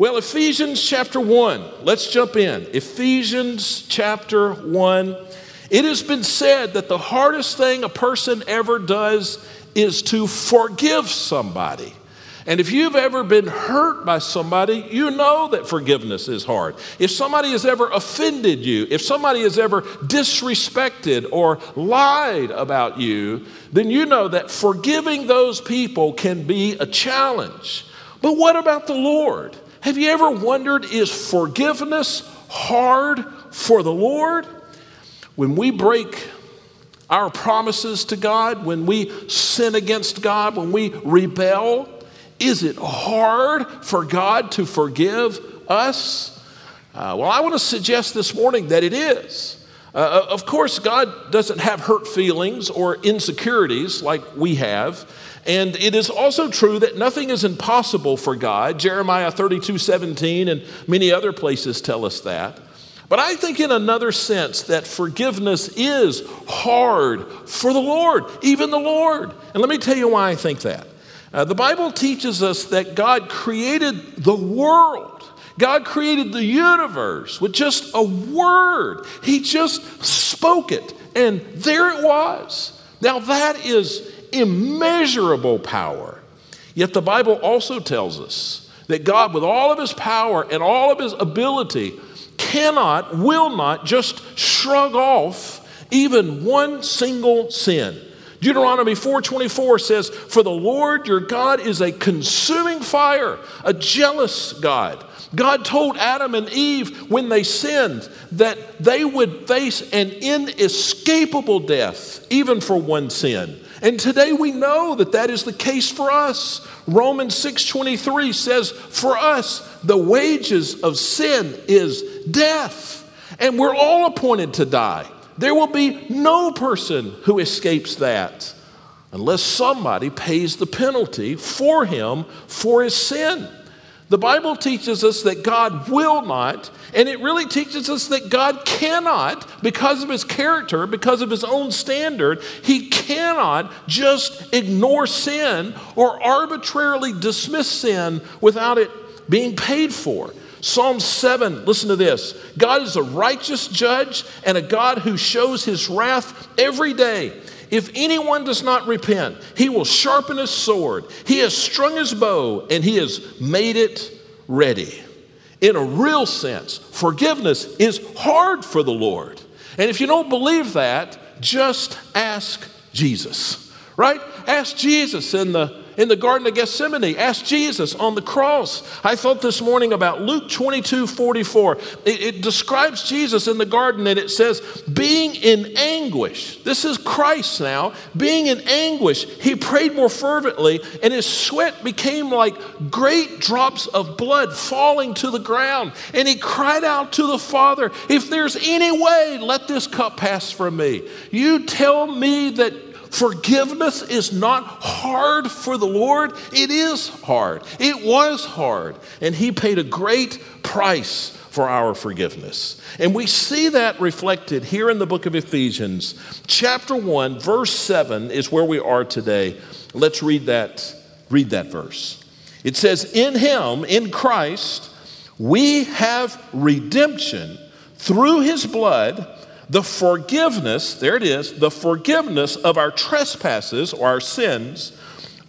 Well, Ephesians chapter 1, let's jump in. Ephesians chapter 1. It has been said that the hardest thing a person ever does is to forgive somebody. And if you've ever been hurt by somebody, you know that forgiveness is hard. If somebody has ever offended you, if somebody has ever disrespected or lied about you, then you know that forgiving those people can be a challenge. But what about the Lord? Have you ever wondered, is forgiveness hard for the Lord? When we break our promises to God, when we sin against God, when we rebel, is it hard for God to forgive us? Uh, well, I want to suggest this morning that it is. Uh, uh, of course, God doesn't have hurt feelings or insecurities like we have. And it is also true that nothing is impossible for God. Jeremiah 32 17 and many other places tell us that. But I think, in another sense, that forgiveness is hard for the Lord, even the Lord. And let me tell you why I think that. Uh, the Bible teaches us that God created the world. God created the universe with just a word. He just spoke it, and there it was. Now, that is immeasurable power. Yet the Bible also tells us that God, with all of his power and all of his ability, cannot, will not just shrug off even one single sin. Deuteronomy 4:24 says, "For the Lord your God is a consuming fire, a jealous God." God told Adam and Eve when they sinned that they would face an inescapable death even for one sin. And today we know that that is the case for us. Romans 6:23 says, "For us the wages of sin is death, and we're all appointed to die." There will be no person who escapes that unless somebody pays the penalty for him for his sin. The Bible teaches us that God will not, and it really teaches us that God cannot, because of his character, because of his own standard, he cannot just ignore sin or arbitrarily dismiss sin without it being paid for. Psalm 7, listen to this God is a righteous judge and a God who shows his wrath every day. If anyone does not repent, he will sharpen his sword. He has strung his bow and he has made it ready. In a real sense, forgiveness is hard for the Lord. And if you don't believe that, just ask Jesus, right? Ask Jesus in the in the Garden of Gethsemane. Ask Jesus on the cross. I thought this morning about Luke 22 44. It, it describes Jesus in the garden and it says, being in anguish. This is Christ now. Being in anguish, he prayed more fervently and his sweat became like great drops of blood falling to the ground. And he cried out to the Father, If there's any way, let this cup pass from me. You tell me that Forgiveness is not hard for the Lord. It is hard. It was hard. And He paid a great price for our forgiveness. And we see that reflected here in the book of Ephesians. Chapter 1, verse 7 is where we are today. Let's read that, read that verse. It says, In him, in Christ, we have redemption through his blood the forgiveness, there it is, the forgiveness of our trespasses or our sins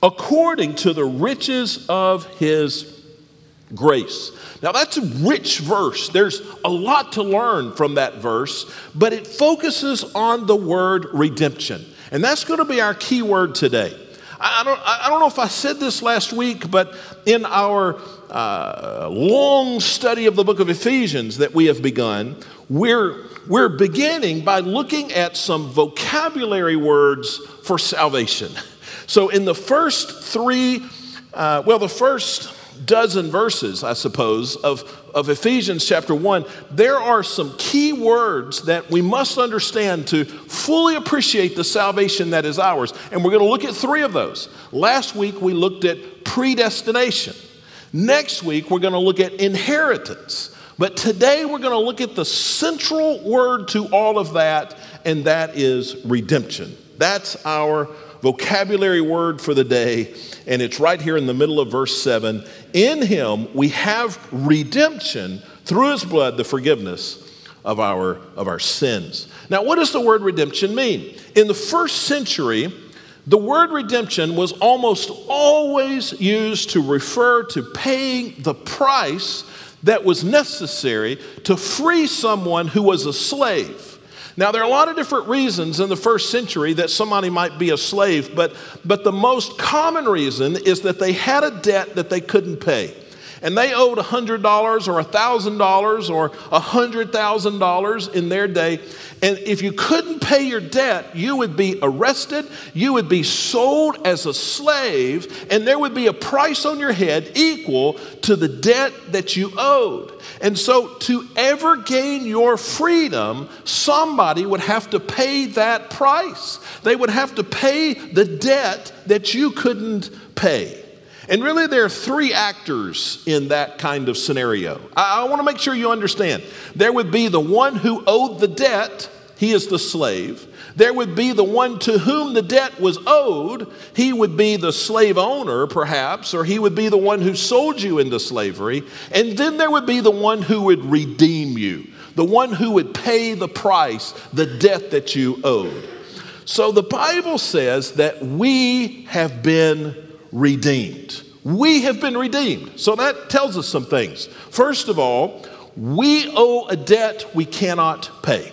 according to the riches of his grace. Now, that's a rich verse. There's a lot to learn from that verse, but it focuses on the word redemption. And that's going to be our key word today. I don't, I don't know if I said this last week, but in our uh, long study of the book of Ephesians that we have begun, we're we're beginning by looking at some vocabulary words for salvation. So, in the first three, uh, well, the first dozen verses, I suppose, of, of Ephesians chapter 1, there are some key words that we must understand to fully appreciate the salvation that is ours. And we're going to look at three of those. Last week, we looked at predestination. Next week, we're going to look at inheritance. But today we're going to look at the central word to all of that, and that is redemption. That's our vocabulary word for the day, and it's right here in the middle of verse 7. In him we have redemption through his blood, the forgiveness of our, of our sins. Now, what does the word redemption mean? In the first century, the word redemption was almost always used to refer to paying the price that was necessary to free someone who was a slave. Now, there are a lot of different reasons in the first century that somebody might be a slave, but, but the most common reason is that they had a debt that they couldn't pay and they owed $100 or $1,000 or $100,000 in their day. And if you couldn't pay your debt, you would be arrested, you would be sold as a slave, and there would be a price on your head equal to the debt that you owed. And so, to ever gain your freedom, somebody would have to pay that price. They would have to pay the debt that you couldn't pay. And really, there are three actors in that kind of scenario. I, I want to make sure you understand. There would be the one who owed the debt, he is the slave. There would be the one to whom the debt was owed. He would be the slave owner, perhaps, or he would be the one who sold you into slavery. And then there would be the one who would redeem you, the one who would pay the price, the debt that you owed. So the Bible says that we have been redeemed. We have been redeemed. So that tells us some things. First of all, we owe a debt we cannot pay.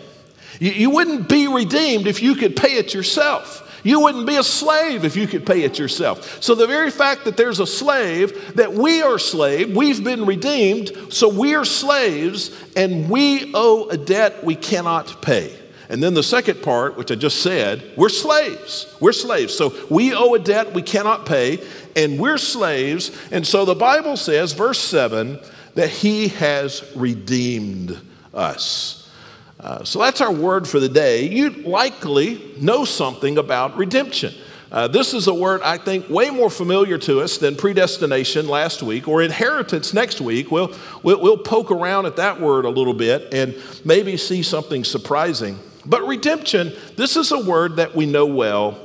You, you, wouldn't be redeemed if you could pay it yourself. You wouldn't be a slave if you could pay it yourself. So, the very fact that there's a slave, that we are slave, we've been redeemed, so we are slaves, and we owe a debt we cannot pay. And then the second part, which I just said, we're slaves. We're slaves. So we owe a debt we cannot pay, and we're slaves. And so the Bible says, verse 7, that He has redeemed us. Uh, so that's our word for the day. You likely know something about redemption. Uh, this is a word I think way more familiar to us than predestination last week or inheritance next week. We'll, we'll, we'll poke around at that word a little bit and maybe see something surprising. But redemption, this is a word that we know well,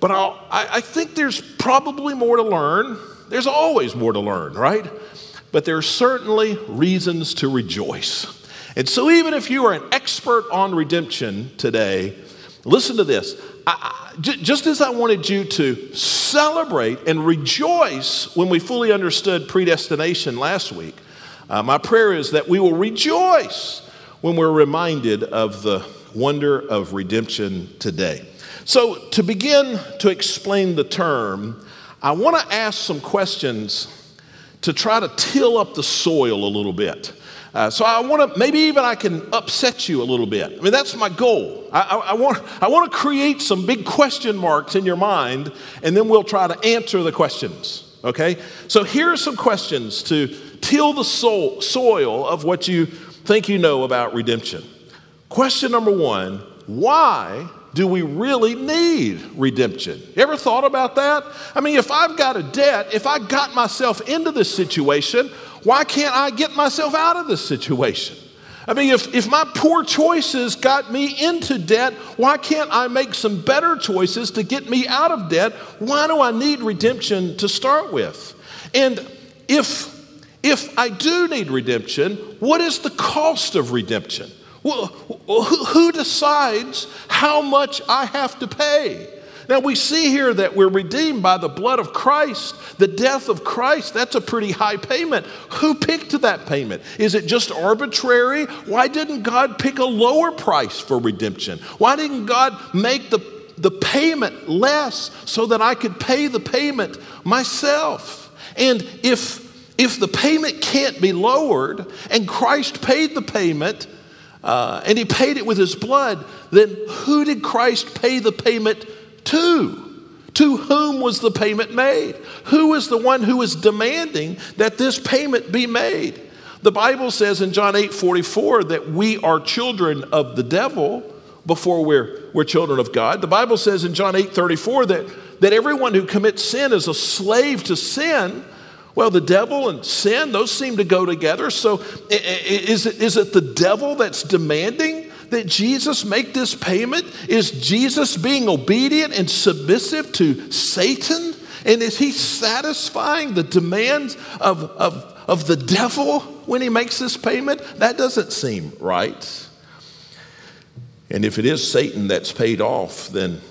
but I, I think there's probably more to learn. There's always more to learn, right? But there are certainly reasons to rejoice. And so, even if you are an expert on redemption today, listen to this. Just as I wanted you to celebrate and rejoice when we fully understood predestination last week, uh, my prayer is that we will rejoice when we're reminded of the wonder of redemption today. So, to begin to explain the term, I want to ask some questions to try to till up the soil a little bit. Uh, so I want to maybe even I can upset you a little bit. I mean that's my goal. I, I, I, want I want to create some big question marks in your mind, and then we'll try to answer the questions. Okay. So here are some questions to till the soul, soil of what you think you know about redemption. Question number one why do we really need redemption? You ever thought about that? I mean, if I've got a debt, if I got myself into this situation, why can't I get myself out of this situation? I mean, if, if my poor choices got me into debt, why can't I make some better choices to get me out of debt? Why do I need redemption to start with? And if, if I do need redemption, what is the cost of redemption? Well, who decides how much I have to pay? Now, we see here that we're redeemed by the blood of Christ, the death of Christ. That's a pretty high payment. Who picked that payment? Is it just arbitrary? Why didn't God pick a lower price for redemption? Why didn't God make the, the payment less so that I could pay the payment myself? And if, if the payment can't be lowered and Christ paid the payment, uh, and he paid it with his blood, then who did Christ pay the payment to? To whom was the payment made? Who is the one who is demanding that this payment be made? The Bible says in John 8 44 that we are children of the devil before we're, we're children of God. The Bible says in John 8 34 that, that everyone who commits sin is a slave to sin. Well, the devil and sin, those seem to go together. So is it, is it the devil that's demanding that Jesus make this payment? Is Jesus being obedient and submissive to Satan? And is he satisfying the demands of, of, of the devil when he makes this payment? That doesn't seem right. And if it is Satan that's paid off, then,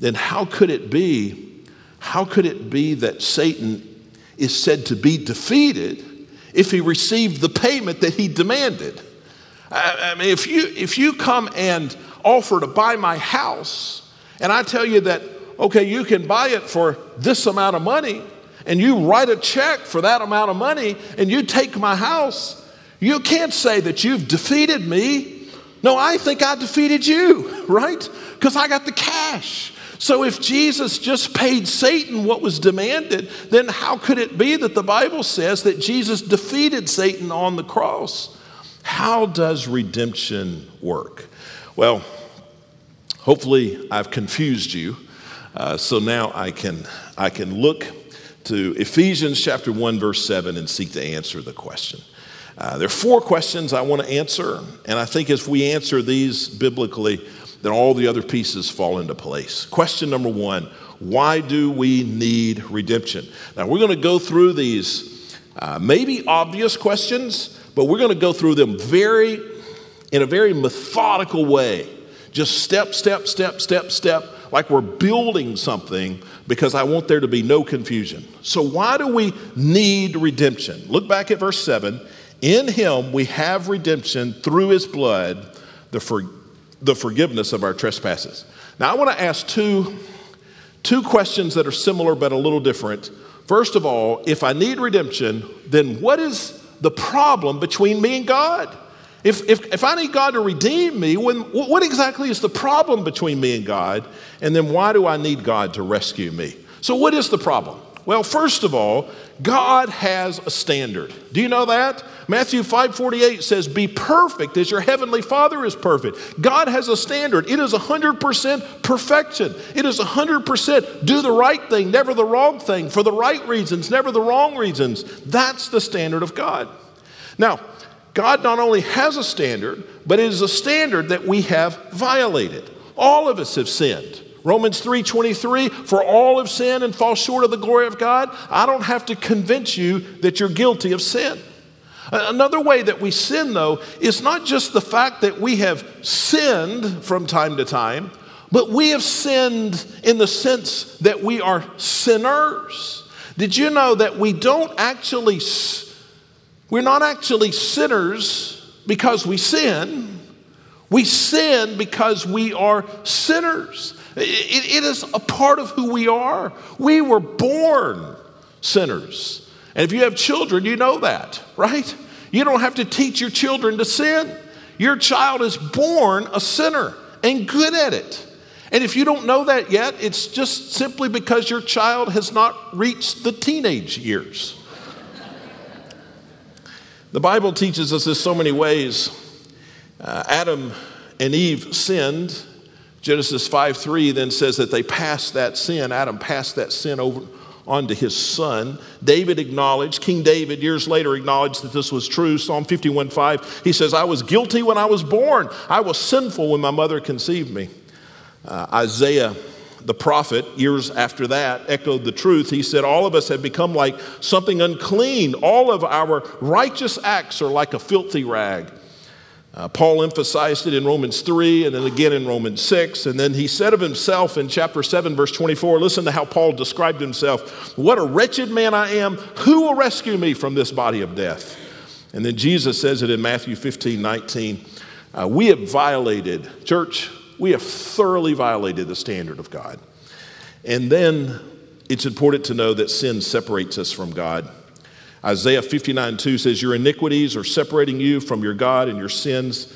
then how could it be? How could it be that Satan is said to be defeated if he received the payment that he demanded? I, I mean, if you if you come and offer to buy my house, and I tell you that okay, you can buy it for this amount of money, and you write a check for that amount of money, and you take my house, you can't say that you've defeated me no, I think I defeated you, right? Because I got the cash. So if Jesus just paid Satan what was demanded, then how could it be that the Bible says that Jesus defeated Satan on the cross? How does redemption work? Well, hopefully I've confused you. Uh, so now I can, I can look to Ephesians chapter 1, verse 7 and seek to answer the question. Uh, there are four questions I want to answer, and I think if we answer these biblically, then all the other pieces fall into place. Question number one Why do we need redemption? Now, we're going to go through these uh, maybe obvious questions, but we're going to go through them very, in a very methodical way. Just step, step, step, step, step, like we're building something because I want there to be no confusion. So, why do we need redemption? Look back at verse 7. In him we have redemption through his blood, the, for, the forgiveness of our trespasses. Now, I want to ask two, two questions that are similar but a little different. First of all, if I need redemption, then what is the problem between me and God? If, if, if I need God to redeem me, when, what exactly is the problem between me and God? And then why do I need God to rescue me? So, what is the problem? Well, first of all, God has a standard. Do you know that? Matthew 5:48 says, "Be perfect as your heavenly Father is perfect." God has a standard. It is 100% perfection. It is 100% do the right thing, never the wrong thing, for the right reasons, never the wrong reasons. That's the standard of God. Now, God not only has a standard, but it is a standard that we have violated. All of us have sinned. Romans 3:23 for all have sinned and fall short of the glory of God. I don't have to convince you that you're guilty of sin. Another way that we sin though is not just the fact that we have sinned from time to time, but we have sinned in the sense that we are sinners. Did you know that we don't actually we're not actually sinners because we sin. We sin because we are sinners. It, it is a part of who we are. We were born sinners. And if you have children, you know that, right? You don't have to teach your children to sin. Your child is born a sinner and good at it. And if you don't know that yet, it's just simply because your child has not reached the teenage years. the Bible teaches us this so many ways. Uh, Adam and Eve sinned Genesis 5 3 then says that they passed that sin, Adam passed that sin over onto his son. David acknowledged, King David years later acknowledged that this was true. Psalm 51 5, he says, I was guilty when I was born, I was sinful when my mother conceived me. Uh, Isaiah the prophet, years after that, echoed the truth. He said, All of us have become like something unclean. All of our righteous acts are like a filthy rag. Uh, Paul emphasized it in Romans 3 and then again in Romans 6. And then he said of himself in chapter 7, verse 24, listen to how Paul described himself What a wretched man I am. Who will rescue me from this body of death? And then Jesus says it in Matthew 15, 19. Uh, we have violated, church, we have thoroughly violated the standard of God. And then it's important to know that sin separates us from God. Isaiah 59 2 says, Your iniquities are separating you from your God, and your sins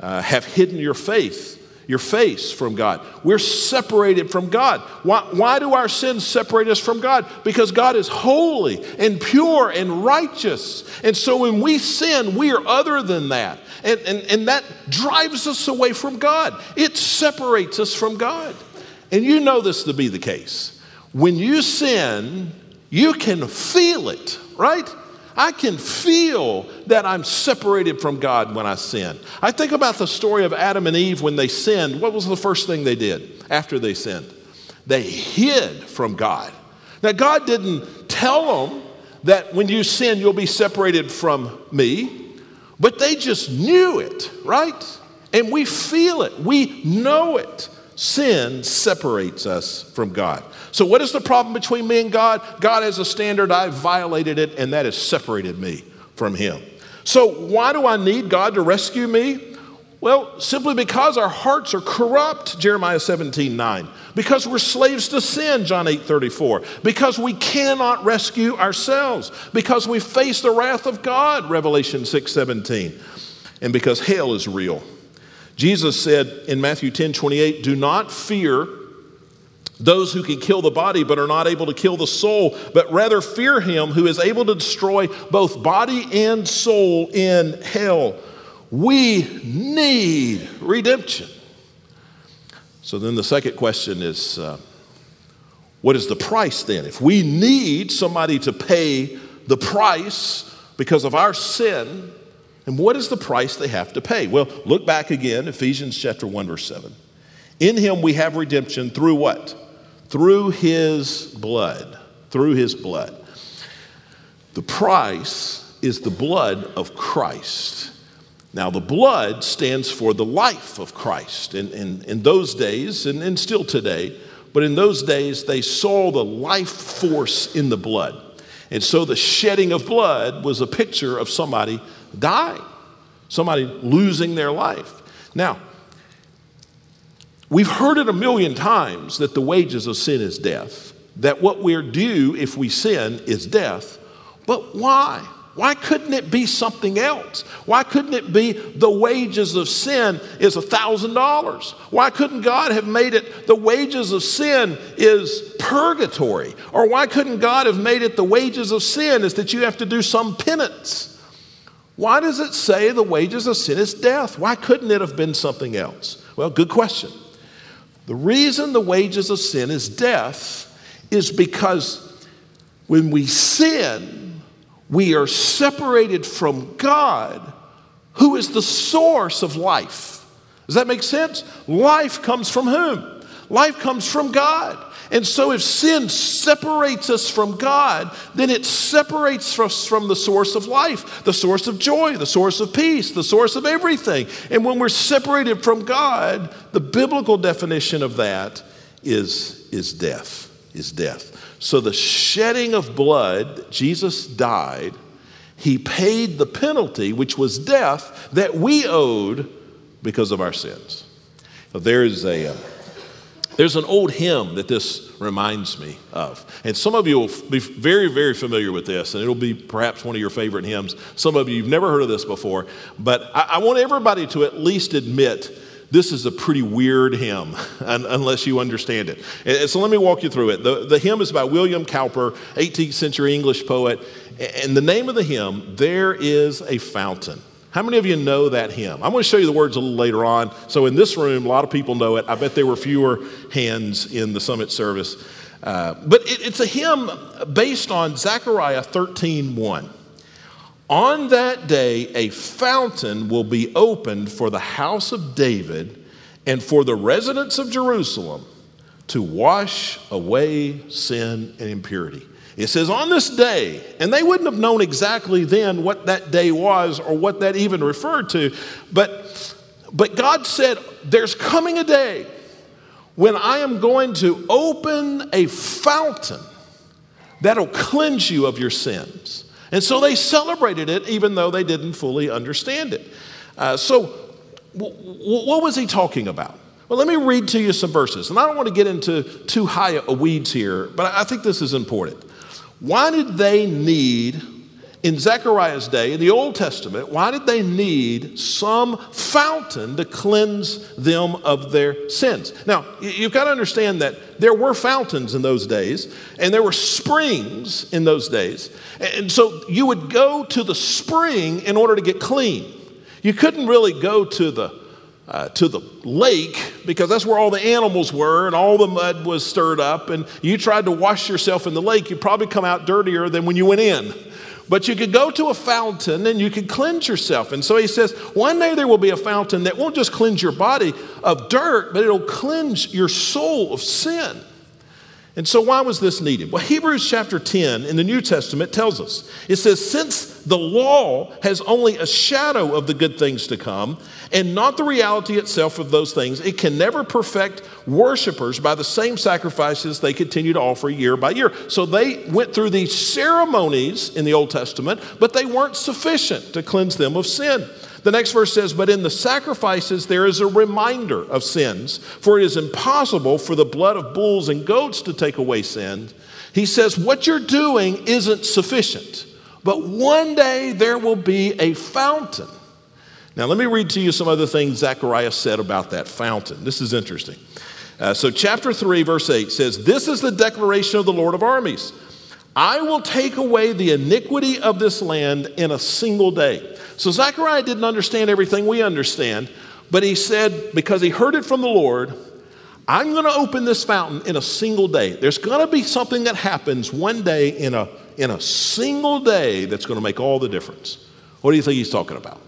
uh, have hidden your faith, your face from God. We're separated from God. Why, why do our sins separate us from God? Because God is holy and pure and righteous. And so when we sin, we are other than that. And, and, and that drives us away from God, it separates us from God. And you know this to be the case. When you sin, you can feel it right? I can feel that I'm separated from God when I sin. I think about the story of Adam and Eve when they sinned. What was the first thing they did after they sinned? They hid from God. Now, God didn't tell them that when you sin, you'll be separated from me, but they just knew it, right? And we feel it, we know it. Sin separates us from God. So, what is the problem between me and God? God has a standard, I've violated it, and that has separated me from Him. So, why do I need God to rescue me? Well, simply because our hearts are corrupt, Jeremiah 17, 9. Because we're slaves to sin, John 8, 34. Because we cannot rescue ourselves. Because we face the wrath of God, Revelation 6, 17. And because hell is real. Jesus said in Matthew 10, 28, Do not fear those who can kill the body but are not able to kill the soul, but rather fear him who is able to destroy both body and soul in hell. We need redemption. So then the second question is uh, what is the price then? If we need somebody to pay the price because of our sin, and what is the price they have to pay? Well, look back again, Ephesians chapter 1, verse 7. In him we have redemption through what? Through his blood. Through his blood. The price is the blood of Christ. Now, the blood stands for the life of Christ. In, in, in those days, and, and still today, but in those days, they saw the life force in the blood. And so the shedding of blood was a picture of somebody dying, somebody losing their life. Now, we've heard it a million times that the wages of sin is death, that what we're due if we sin is death. But why? Why couldn't it be something else? Why couldn't it be the wages of sin is a $1,000? Why couldn't God have made it the wages of sin is purgatory? Or why couldn't God have made it the wages of sin is that you have to do some penance? Why does it say the wages of sin is death? Why couldn't it have been something else? Well, good question. The reason the wages of sin is death is because when we sin, we are separated from God, who is the source of life. Does that make sense? Life comes from whom? Life comes from God. And so, if sin separates us from God, then it separates us from the source of life, the source of joy, the source of peace, the source of everything. And when we're separated from God, the biblical definition of that is, is death, is death. So, the shedding of blood, Jesus died. He paid the penalty, which was death, that we owed because of our sins. there is a. Uh, there's an old hymn that this reminds me of. And some of you will be very, very familiar with this, and it'll be perhaps one of your favorite hymns. Some of you, you've never heard of this before, but I, I want everybody to at least admit this is a pretty weird hymn unless you understand it. And so let me walk you through it. The, the hymn is by William Cowper, 18th century English poet. And the name of the hymn, There is a Fountain. How many of you know that hymn? I'm going to show you the words a little later on. So in this room, a lot of people know it. I bet there were fewer hands in the summit service. Uh, but it, it's a hymn based on Zechariah 13 1. On that day, a fountain will be opened for the house of David and for the residents of Jerusalem to wash away sin and impurity. It says, on this day, and they wouldn't have known exactly then what that day was or what that even referred to, but, but God said, There's coming a day when I am going to open a fountain that'll cleanse you of your sins. And so they celebrated it even though they didn't fully understand it. Uh, so, w- what was he talking about? Well, let me read to you some verses. And I don't want to get into too high weeds here, but I think this is important. Why did they need in Zechariah's day, in the Old Testament, why did they need some fountain to cleanse them of their sins? Now, you've got to understand that there were fountains in those days, and there were springs in those days. And so you would go to the spring in order to get clean. You couldn't really go to the uh, to the lake because that's where all the animals were and all the mud was stirred up and you tried to wash yourself in the lake you'd probably come out dirtier than when you went in But you could go to a fountain and you could cleanse yourself. And so he says, one day there will be a fountain that won't just cleanse your body of dirt, but it'll cleanse your soul of sin. And so, why was this needed? Well, Hebrews chapter 10 in the New Testament tells us it says, Since the law has only a shadow of the good things to come and not the reality itself of those things, it can never perfect worshipers by the same sacrifices they continue to offer year by year. So, they went through these ceremonies in the Old Testament, but they weren't sufficient to cleanse them of sin. The next verse says, But in the sacrifices there is a reminder of sins, for it is impossible for the blood of bulls and goats to take away sin. He says, What you're doing isn't sufficient, but one day there will be a fountain. Now, let me read to you some other things Zechariah said about that fountain. This is interesting. Uh, so, chapter 3, verse 8 says, This is the declaration of the Lord of armies. I will take away the iniquity of this land in a single day. So Zechariah didn't understand everything we understand, but he said, because he heard it from the Lord, I'm going to open this fountain in a single day. There's going to be something that happens one day in a, in a single day that's going to make all the difference. What do you think he's talking about?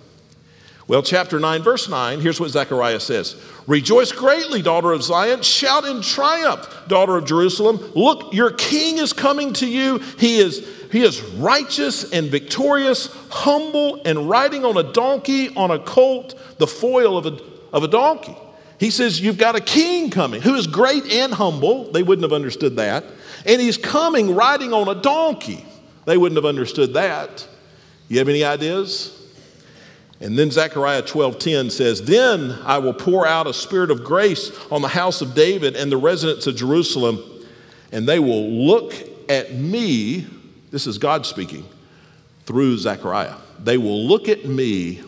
Well, chapter 9, verse 9, here's what Zechariah says Rejoice greatly, daughter of Zion. Shout in triumph, daughter of Jerusalem. Look, your king is coming to you. He is, he is righteous and victorious, humble and riding on a donkey, on a colt, the foal of a, of a donkey. He says, You've got a king coming who is great and humble. They wouldn't have understood that. And he's coming riding on a donkey. They wouldn't have understood that. You have any ideas? And then Zechariah 12:10 says, "Then I will pour out a spirit of grace on the house of David and the residents of Jerusalem, and they will look at me." This is God speaking through Zechariah. They will look at me,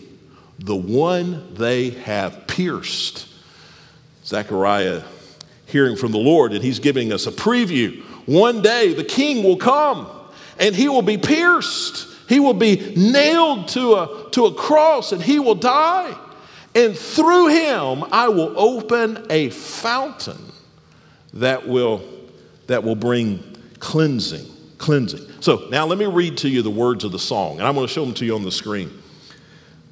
the one they have pierced. Zechariah hearing from the Lord, and he's giving us a preview. One day the king will come and he will be pierced he will be nailed to a, to a cross and he will die. And through him, I will open a fountain that will, that will bring cleansing. Cleansing. So now let me read to you the words of the song, and I'm going to show them to you on the screen.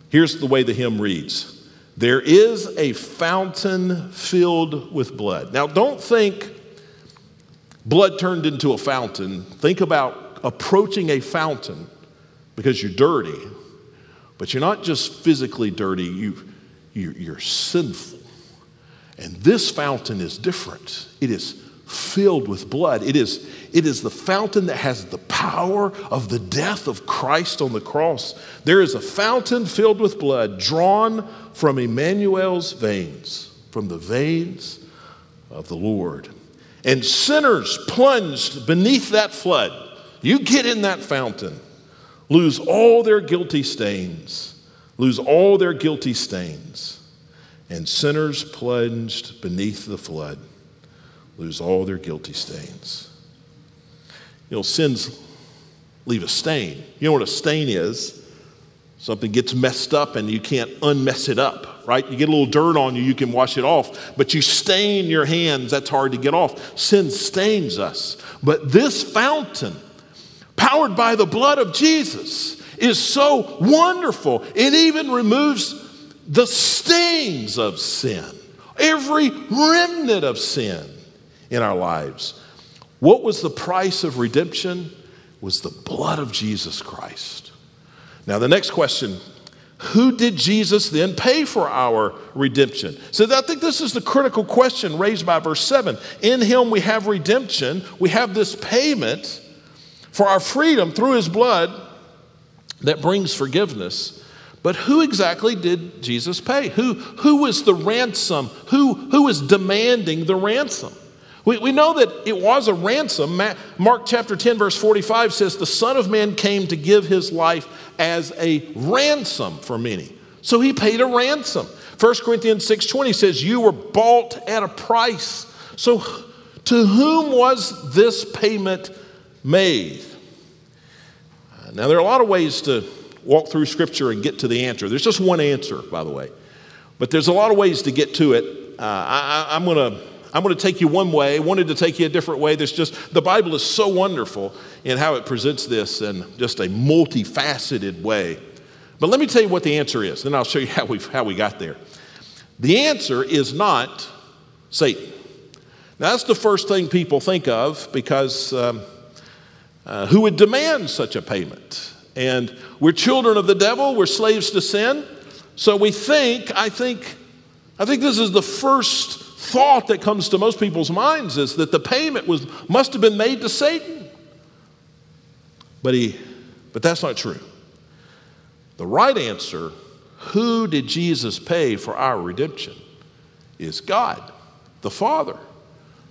Here's the way the hymn reads There is a fountain filled with blood. Now, don't think blood turned into a fountain. Think about approaching a fountain because you're dirty, but you're not just physically dirty, you, you, you're sinful. And this fountain is different. It is filled with blood. It is, it is the fountain that has the power of the death of Christ on the cross. There is a fountain filled with blood drawn from Emmanuel's veins, from the veins of the Lord. And sinners plunged beneath that flood. You get in that fountain lose all their guilty stains, lose all their guilty stains, and sinners plunged beneath the flood lose all their guilty stains. You know, sins leave a stain. You know what a stain is? Something gets messed up and you can't unmess it up, right? You get a little dirt on you, you can wash it off, but you stain your hands, that's hard to get off. Sin stains us. But this fountain, powered by the blood of Jesus, is so wonderful. It even removes the stains of sin, every remnant of sin in our lives. What was the price of redemption? Was the blood of Jesus Christ. Now, the next question who did Jesus then pay for our redemption? So I think this is the critical question raised by verse 7. In him we have redemption, we have this payment for our freedom through his blood that brings forgiveness. But who exactly did Jesus pay? Who, who was the ransom? Who, who was demanding the ransom? We, we know that it was a ransom. Mark chapter 10, verse 45 says, The Son of Man came to give his life as a ransom for many. So he paid a ransom. 1 Corinthians 6:20 says, You were bought at a price. So to whom was this payment made. Now, there are a lot of ways to walk through Scripture and get to the answer. There's just one answer, by the way, but there's a lot of ways to get to it. Uh, I, am going to I'm going to take you one way. I wanted to take you a different way. There's just, the Bible is so wonderful in how it presents this in just a multifaceted way. But let me tell you what the answer is, then I'll show you how we, how we got there. The answer is not Satan. Now, that's the first thing people think of because um, uh, who would demand such a payment? And we're children of the devil, we're slaves to sin. So we think, I think, I think this is the first thought that comes to most people's minds is that the payment was, must have been made to Satan. But, he, but that's not true. The right answer, who did Jesus pay for our redemption, is God, the Father.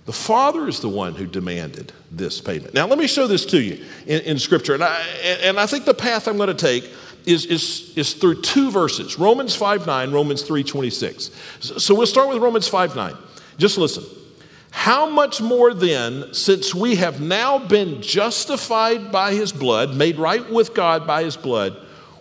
The Father is the one who demanded this payment. Now, let me show this to you in, in Scripture. And I, and I think the path I'm going to take is, is, is through two verses Romans 5 9, Romans 3 26. So we'll start with Romans 5 9. Just listen. How much more then, since we have now been justified by his blood, made right with God by his blood,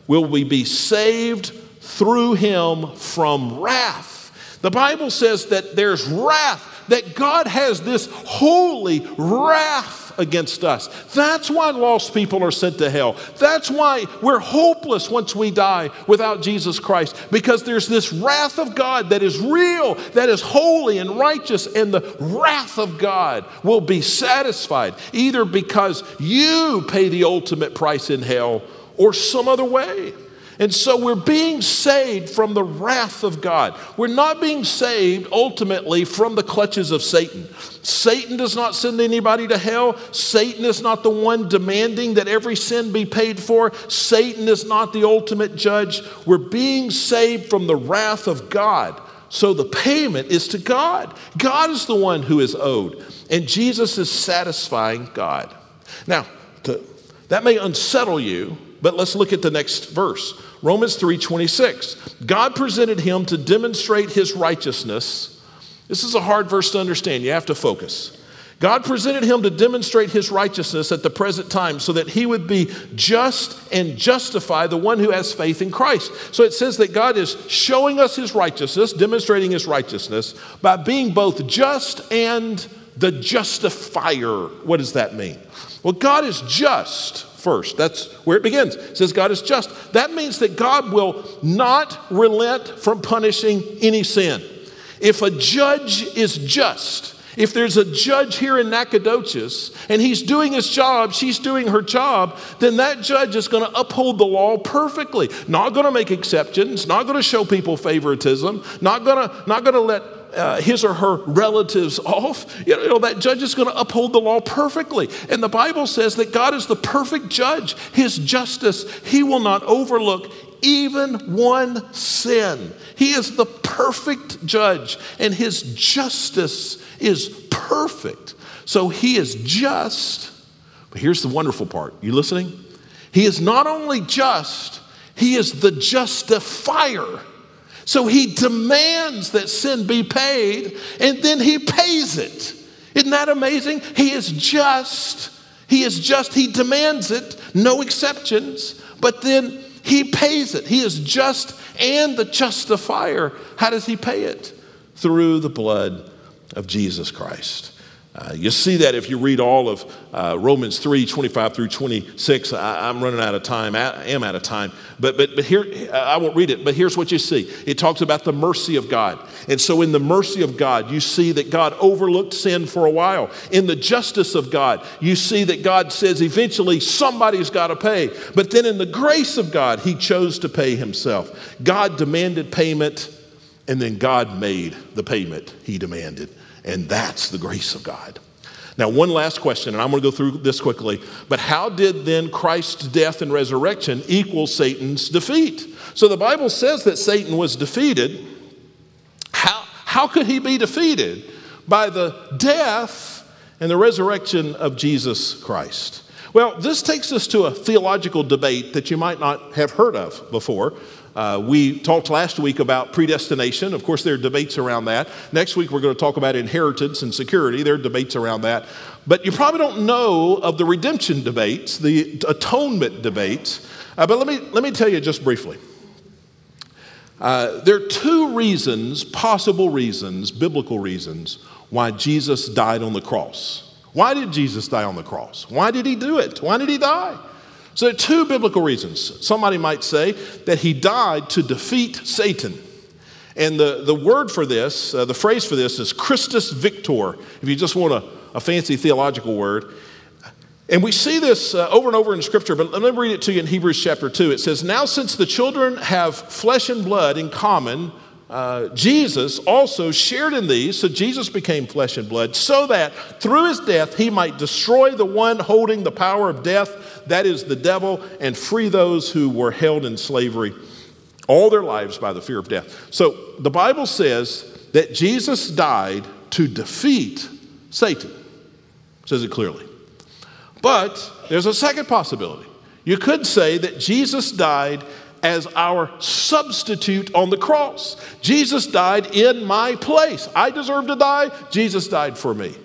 will we be saved through him from wrath? The Bible says that there's wrath that God has this holy wrath against us. That's why lost people are sent to hell. That's why we're hopeless once we die without Jesus Christ, because there's this wrath of God that is real, that is holy and righteous, and the wrath of God will be satisfied either because you pay the ultimate price in hell or some other way. And so we're being saved from the wrath of God. We're not being saved ultimately from the clutches of Satan. Satan does not send anybody to hell. Satan is not the one demanding that every sin be paid for. Satan is not the ultimate judge. We're being saved from the wrath of God. So the payment is to God. God is the one who is owed, and Jesus is satisfying God. Now, to, that may unsettle you, but let's look at the next verse. Romans 3:26. God presented him to demonstrate his righteousness. This is a hard verse to understand. You have to focus. God presented him to demonstrate his righteousness at the present time so that he would be just and justify the one who has faith in Christ. So it says that God is showing us his righteousness, demonstrating his righteousness by being both just and the justifier. What does that mean? Well, God is just first. That's where it begins. It says God is just. That means that God will not relent from punishing any sin. If a judge is just, if there's a judge here in Nacogdoches and he's doing his job, she's doing her job, then that judge is going to uphold the law perfectly. Not going to make exceptions, not going to show people favoritism, not going to not going to let uh, his or her relatives off, you know, that judge is going to uphold the law perfectly. And the Bible says that God is the perfect judge. His justice, he will not overlook even one sin. He is the perfect judge, and his justice is perfect. So he is just. But here's the wonderful part. You listening? He is not only just, he is the justifier. So he demands that sin be paid and then he pays it. Isn't that amazing? He is just. He is just. He demands it, no exceptions, but then he pays it. He is just and the justifier. How does he pay it? Through the blood of Jesus Christ. Uh, you see that if you read all of uh, Romans 3 25 through 26. I, am running out of time. I am out of time. But, but, but here, I won't read it, but here's what you see it talks about the mercy of God. And so, in the mercy of God, you see that God overlooked sin for a while. In the justice of God, you see that God says eventually somebody's got to pay. But then, in the grace of God, He chose to pay Himself. God demanded payment, and then God made the payment He demanded. And that's the grace of God. Now, one last question, and I'm going to go through this quickly. But how did then Christ's death and resurrection equal Satan's defeat? So the Bible says that Satan was defeated. How, how could he be defeated? By the death and the resurrection of Jesus Christ. Well, this takes us to a theological debate that you might not have heard of before. Uh, we talked last week about predestination. Of course, there are debates around that. Next week, we're going to talk about inheritance and security. There are debates around that. But you probably don't know of the redemption debates, the atonement debates. Uh, but let me, let me tell you just briefly. Uh, there are two reasons, possible reasons, biblical reasons, why Jesus died on the cross. Why did Jesus die on the cross? Why did he do it? Why did he die? So, there are two biblical reasons. Somebody might say that he died to defeat Satan. And the, the word for this, uh, the phrase for this is Christus Victor, if you just want a, a fancy theological word. And we see this uh, over and over in Scripture, but let me read it to you in Hebrews chapter 2. It says, Now since the children have flesh and blood in common, uh, Jesus also shared in these, so Jesus became flesh and blood, so that through his death he might destroy the one holding the power of death, that is the devil, and free those who were held in slavery all their lives by the fear of death. So the Bible says that Jesus died to defeat Satan, says it clearly. But there's a second possibility. You could say that Jesus died as our substitute on the cross. Jesus died in my place. I deserve to die, Jesus died for me.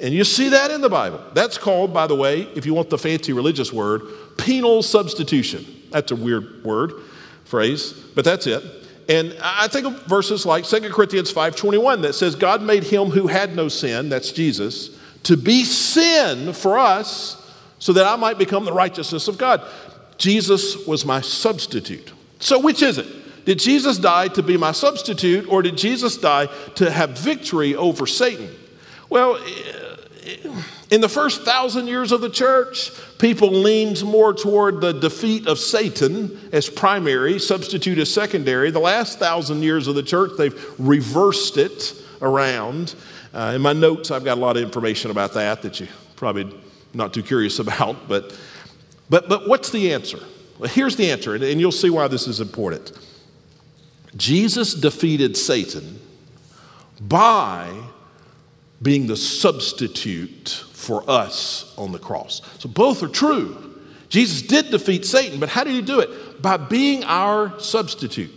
And you see that in the Bible. That's called, by the way, if you want the fancy religious word, penal substitution. That's a weird word, phrase, but that's it. And I think of verses like 2 Corinthians 5:21 that says God made him who had no sin, that's Jesus, to be sin for us so that I might become the righteousness of God. Jesus was my substitute. So, which is it? Did Jesus die to be my substitute, or did Jesus die to have victory over Satan? Well, in the first thousand years of the church, people leaned more toward the defeat of Satan as primary, substitute as secondary. The last thousand years of the church, they've reversed it around. Uh, in my notes, I've got a lot of information about that that you probably not too curious about, but but, but what's the answer? Well, here's the answer, and, and you'll see why this is important. Jesus defeated Satan by being the substitute for us on the cross. So both are true. Jesus did defeat Satan, but how did he do it? By being our substitute.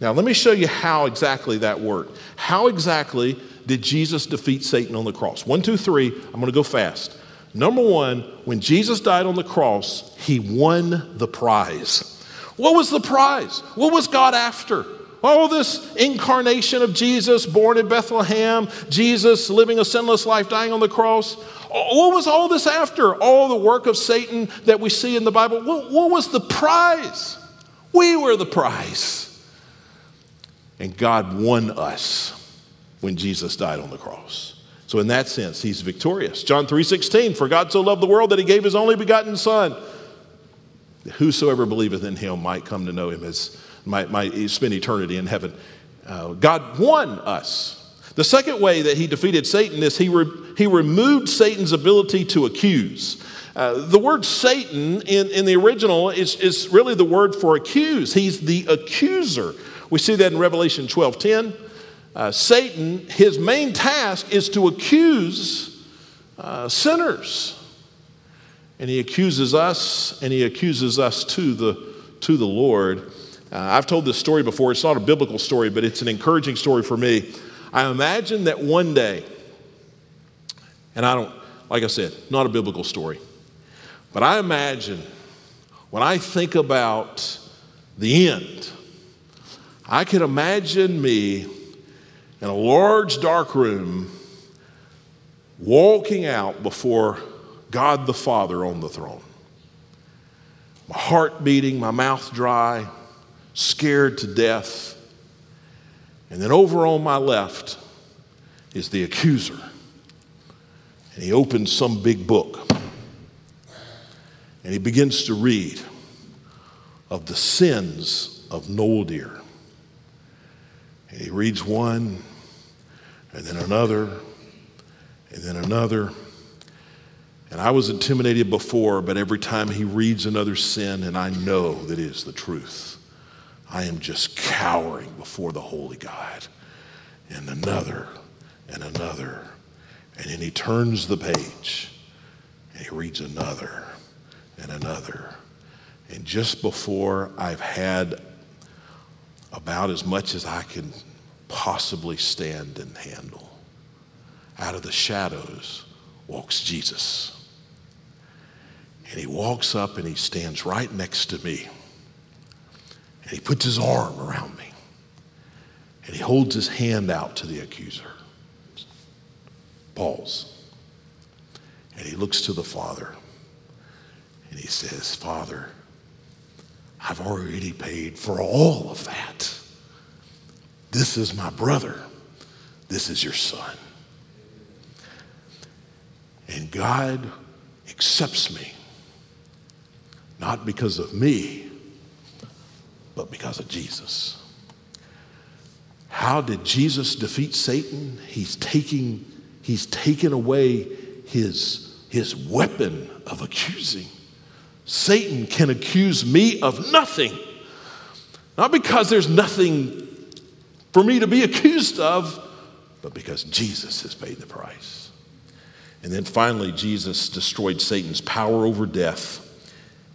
Now, let me show you how exactly that worked. How exactly did Jesus defeat Satan on the cross? One, two, three. I'm going to go fast. Number one, when Jesus died on the cross, he won the prize. What was the prize? What was God after? All this incarnation of Jesus, born in Bethlehem, Jesus living a sinless life, dying on the cross. What was all this after? All the work of Satan that we see in the Bible. What, what was the prize? We were the prize. And God won us when Jesus died on the cross. So in that sense, he's victorious. John 3:16, for God so loved the world that he gave his only begotten son. Whosoever believeth in him might come to know him as might, might spend eternity in heaven. Uh, God won us. The second way that he defeated Satan is he, re, he removed Satan's ability to accuse. Uh, the word Satan in, in the original is, is really the word for accuse. He's the accuser. We see that in Revelation 12 10. Uh, Satan, his main task is to accuse uh, sinners. And he accuses us, and he accuses us to the, to the Lord. Uh, I've told this story before. It's not a biblical story, but it's an encouraging story for me. I imagine that one day, and I don't, like I said, not a biblical story, but I imagine when I think about the end, I can imagine me in a large dark room, walking out before God the Father on the throne. My heart beating, my mouth dry, scared to death. And then over on my left is the accuser. And he opens some big book. And he begins to read of the sins of Noel Deer. And he reads one, and then another, and then another. And I was intimidated before, but every time he reads another sin, and I know that it is the truth, I am just cowering before the Holy God. And another, and another. And then he turns the page, and he reads another, and another. And just before I've had about as much as I can possibly stand and handle. Out of the shadows walks Jesus. And he walks up and he stands right next to me. And he puts his arm around me. And he holds his hand out to the accuser. Pause. And he looks to the Father and he says, Father, I've already paid for all of that. This is my brother. This is your son. And God accepts me, not because of me, but because of Jesus. How did Jesus defeat Satan? He's taking, he's taken away his, his weapon of accusing. Satan can accuse me of nothing. Not because there's nothing for me to be accused of, but because Jesus has paid the price. And then finally Jesus destroyed Satan's power over death.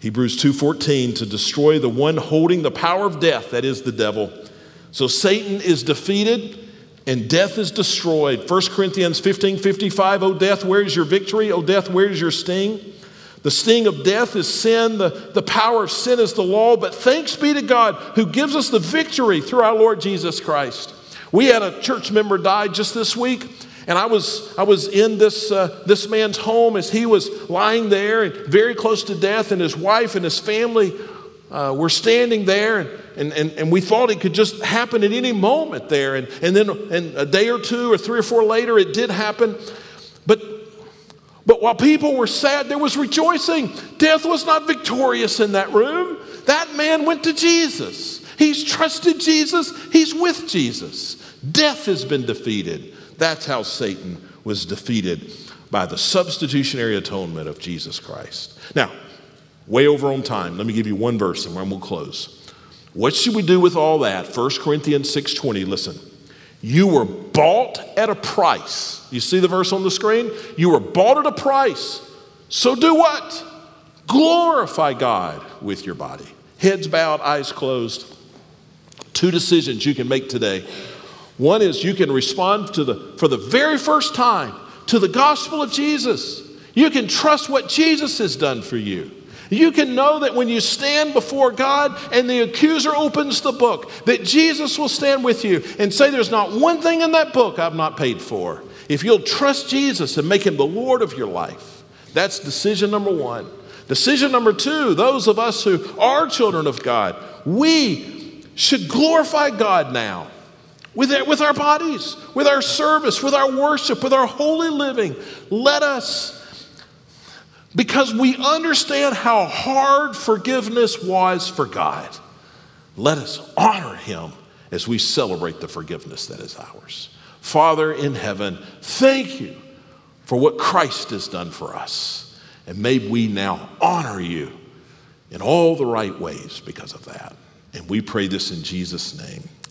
Hebrews 2:14 to destroy the one holding the power of death that is the devil. So Satan is defeated and death is destroyed. 1 Corinthians 15 55, O death, where is your victory? O death, where is your sting? The sting of death is sin. The, the power of sin is the law. But thanks be to God who gives us the victory through our Lord Jesus Christ. We had a church member die just this week. And I was, I was in this, uh, this man's home as he was lying there and very close to death, and his wife and his family uh, were standing there, and, and, and, and, we thought it could just happen at any moment there. And, and then and a day or two or three or four later, it did happen. But but while people were sad, there was rejoicing. Death was not victorious in that room. That man went to Jesus. He's trusted Jesus, he's with Jesus. Death has been defeated. That's how Satan was defeated by the substitutionary atonement of Jesus Christ. Now, way over on time, let me give you one verse and then we'll close. What should we do with all that? 1 Corinthians 6:20. Listen. You were bought at a price. You see the verse on the screen? You were bought at a price. So do what? Glorify God with your body. Heads bowed, eyes closed. Two decisions you can make today. One is you can respond to the for the very first time to the gospel of Jesus. You can trust what Jesus has done for you. You can know that when you stand before God and the accuser opens the book, that Jesus will stand with you and say, There's not one thing in that book I've not paid for. If you'll trust Jesus and make him the Lord of your life, that's decision number one. Decision number two those of us who are children of God, we should glorify God now with, it, with our bodies, with our service, with our worship, with our holy living. Let us because we understand how hard forgiveness was for God. Let us honor him as we celebrate the forgiveness that is ours. Father in heaven, thank you for what Christ has done for us. And may we now honor you in all the right ways because of that. And we pray this in Jesus' name.